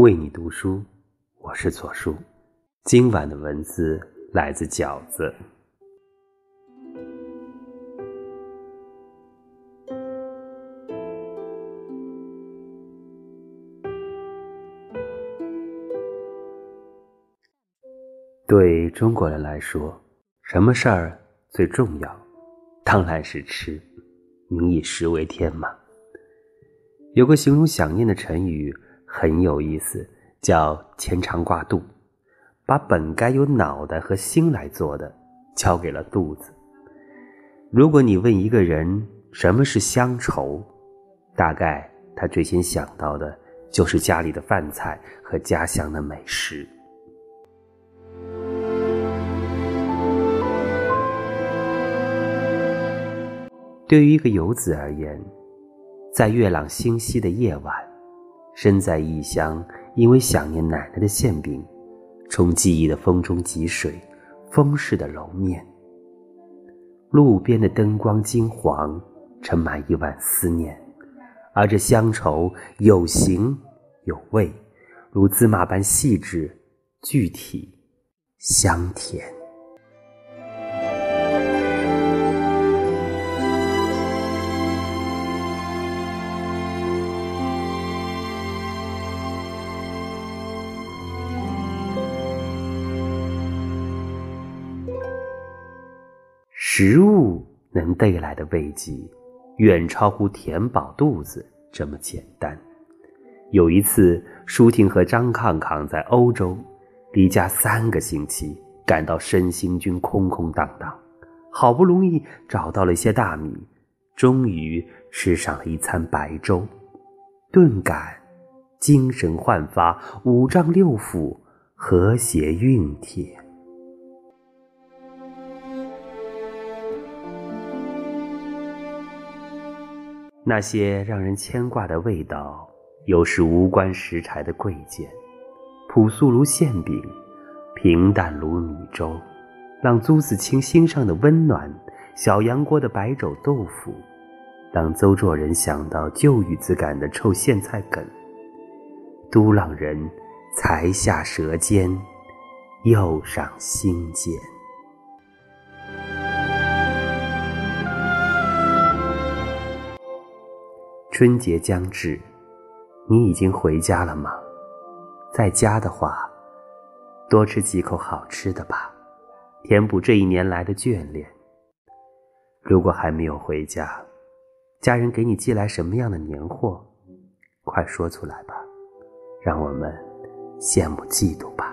为你读书，我是左叔。今晚的文字来自饺子。对中国人来说，什么事儿最重要？当然是吃。民以食为天嘛。有个形容想念的成语。很有意思，叫牵肠挂肚，把本该由脑袋和心来做的，交给了肚子。如果你问一个人什么是乡愁，大概他最先想到的就是家里的饭菜和家乡的美食。对于一个游子而言，在月朗星稀的夜晚。身在异乡，因为想念奶奶的馅饼，从记忆的风中汲水，风似的揉面。路边的灯光金黄，盛满一碗思念，而这乡愁有形有味，如芝麻般细致、具体、香甜。食物能带来的慰藉，远超乎填饱肚子这么简单。有一次，舒婷和张抗抗在欧洲离家三个星期，感到身心均空空荡荡，好不容易找到了一些大米，终于吃上了一餐白粥，顿感精神焕发，五脏六腑和谐熨帖。那些让人牵挂的味道，有时无关食材的贵贱，朴素如馅饼，平淡如米粥，让朱自清心上的温暖，小杨锅的白肘豆腐，让周作人想到旧雨子感的臭苋菜梗，都让人才下舌尖，又上心间。春节将至，你已经回家了吗？在家的话，多吃几口好吃的吧，填补这一年来的眷恋。如果还没有回家，家人给你寄来什么样的年货？快说出来吧，让我们羡慕嫉妒吧。